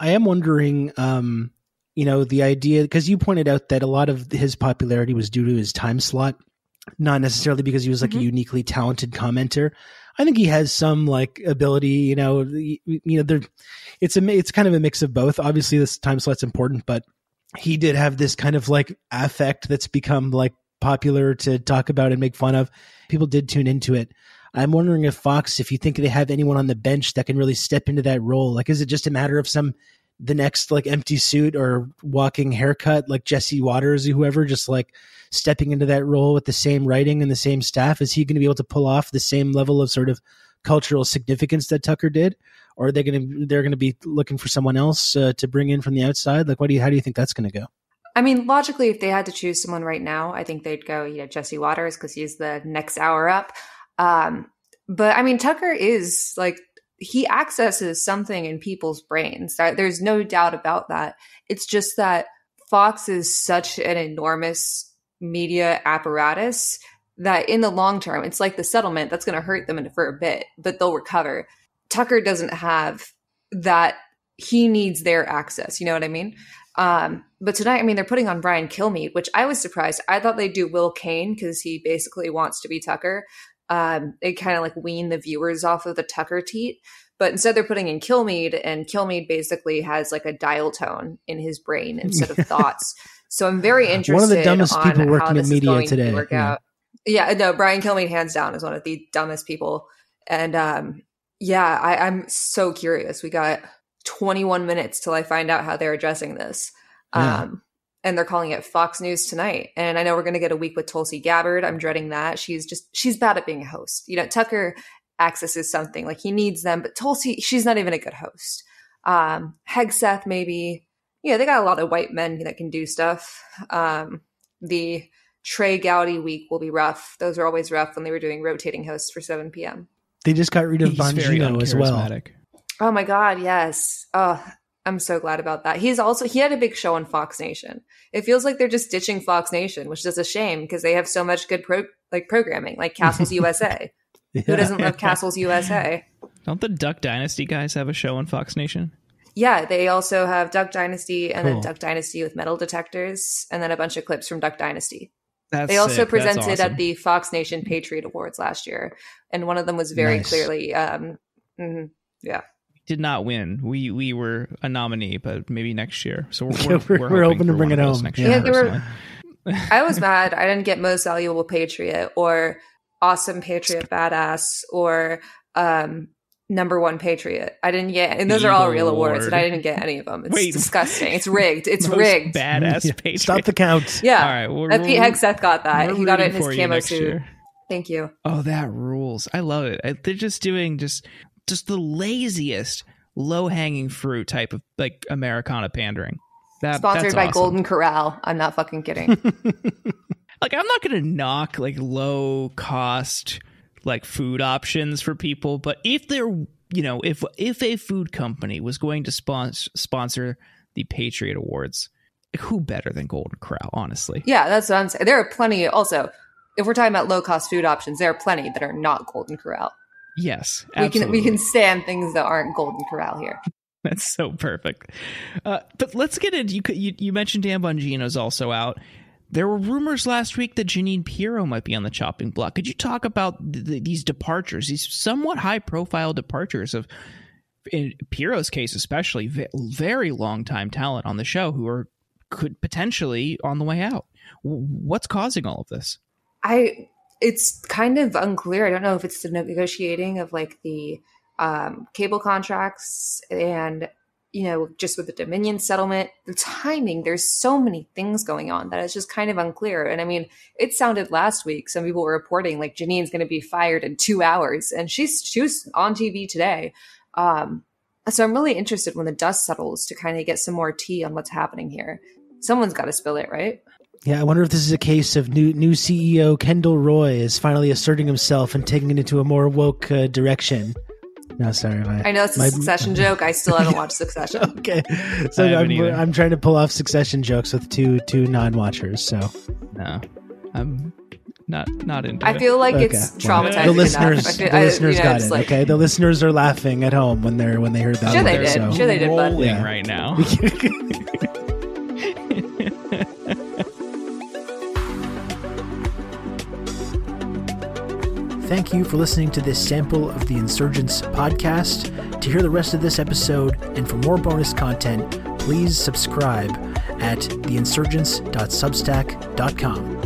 I am wondering, um, you know, the idea because you pointed out that a lot of his popularity was due to his time slot, not necessarily because he was like Mhm. a uniquely talented commenter. I think he has some like ability, you know, you know, there, it's a, it's kind of a mix of both. Obviously, this time slot's important, but he did have this kind of like affect that's become like popular to talk about and make fun of. People did tune into it. I'm wondering if Fox, if you think they have anyone on the bench that can really step into that role, like is it just a matter of some the next like empty suit or walking haircut like Jesse Watters or whoever just like stepping into that role with the same writing and the same staff? Is he going to be able to pull off the same level of sort of cultural significance that Tucker did, or are they going to they're going to be looking for someone else uh, to bring in from the outside? Like, what do you how do you think that's going to go? I mean, logically, if they had to choose someone right now, I think they'd go, you know, Jesse Watters because he's the next hour up. Um, but I mean, Tucker is like he accesses something in people's brains. There- There's no doubt about that. It's just that Fox is such an enormous media apparatus that in the long term, it's like the settlement that's going to hurt them for a bit, but they'll recover. Tucker doesn't have that. He needs their access. You know what I mean? Um, but tonight, I mean, they're putting on Brian Kilmeade, which I was surprised. I thought they'd do Will Cain because he basically wants to be Tucker. Um, they kind of like wean the viewers off of the Tucker teat. But instead, they're putting in Kilmeade, and Kilmeade basically has like a dial tone in his brain instead of thoughts. So I'm very interested. One of the dumbest people how working in media going to Work yeah. out. Yeah, no, Brian Kilmeade, hands down, is one of the dumbest people. And um, yeah, I, I'm so curious. We got 21 minutes till I find out how they're addressing this. Yeah. Um, and they're calling it Fox News tonight. And I know we're going to get a week with Tulsi Gabbard. I'm dreading that. She's just, she's bad at being a host. You know, Tucker accesses something like he needs them, but Tulsi, she's not even a good host. Um, Hegseth, maybe. Yeah, they got a lot of white men that can do stuff. Um, the Trey Gowdy week will be rough. Those are always rough when they were doing rotating hosts for 7 p.m. They just got rid of He's very Bongino as well. Oh my God, yes. Oh, I'm so glad about that. He's also he had a big show on Fox Nation. It feels like they're just ditching Fox Nation, which is a shame because they have so much good pro like programming, like Castles USA. Who doesn't love Castles USA? Don't the Duck Dynasty guys have a show on Fox Nation? Yeah, they also have Duck Dynasty and Cool. then Duck Dynasty with metal detectors, and then a bunch of clips from Duck Dynasty. That's They also sick. Presented awesome. at the Fox Nation Patriot Awards last year, and one of them was very Nice. clearly, um, mhm, yeah. Did not win. We we were a nominee, but maybe next year. So we're, Yeah, we're, we're- we're we're hoping hoping to bring it home. next Yeah. year. Yeah, were- I was mad I didn't get most valuable Patriot or awesome Patriot badass or um number one Patriot. I didn't get and those are all real Eagle awards and I didn't get any of them. It's Wait. disgusting. It's rigged. It's Most rigged. Badass Yeah. Patriot. Stop the count. Yeah. All right, we're, Uh, Pete we're- Hegseth got that. He got it in his for you camo suit. year. Thank you. Oh, that rules! I love it. I, they're just doing just just the laziest, low hanging fruit type of like Americana pandering. That, Sponsored that's by awesome. Golden Corral. I'm not fucking kidding. Like I'm not gonna knock like low cost like food options for people, but if they're you know if if a food company was going to sponsor sponsor the Patriot Awards, who better than Golden Corral? Honestly, yeah, that's what I'm saying. There are plenty also if we're talking about low cost food options, there are plenty that are not Golden Corral. Yes, We can we can stand things that aren't Golden Corral here. That's so perfect. Uh, but let's get into you, you. You mentioned Dan Bongino's also out. There were rumors last week that Jeanine Pirro might be on the chopping block. Could you talk about th- th- these departures, these somewhat high-profile departures of, in Pirro's case especially, ve- very long-time talent on the show who are could potentially on the way out. W- What's causing all of this? I it's kind of unclear. I don't know if it's the negotiating of like the um, cable contracts and you know just with the Dominion settlement, the timing. There's so many things going on that it's just kind of unclear. And I mean, it sounded last week. Some people were reporting like Jeanine's going to be fired in two hours, and she's she was on TV today. Um, so I'm really interested when the dust settles to kind of get some more tea on what's happening here. Someone's got to spill it, right? Yeah, I wonder if this is a case of new new CEO Kendall Roy is finally asserting himself and taking it into a more woke uh, direction. No, sorry, my, I know it's a my- Succession joke. I still haven't watched Succession. Okay, so I haven't I'm. I'm trying to pull off Succession jokes with two two non watchers. So No, I'm not not into I it. feel like Okay, it's well, traumatizing. The listeners, enough. I feel, the I- listeners you know, got it. like- okay, the listeners are laughing at home when they're when they heard that. Sure they one, did. so- Sure they did, bud. rolling Yeah. right now. Thank you for listening to this sample of the Insurgents podcast. To hear the rest of this episode and for more bonus content, please subscribe at theinsurgents.substack.com.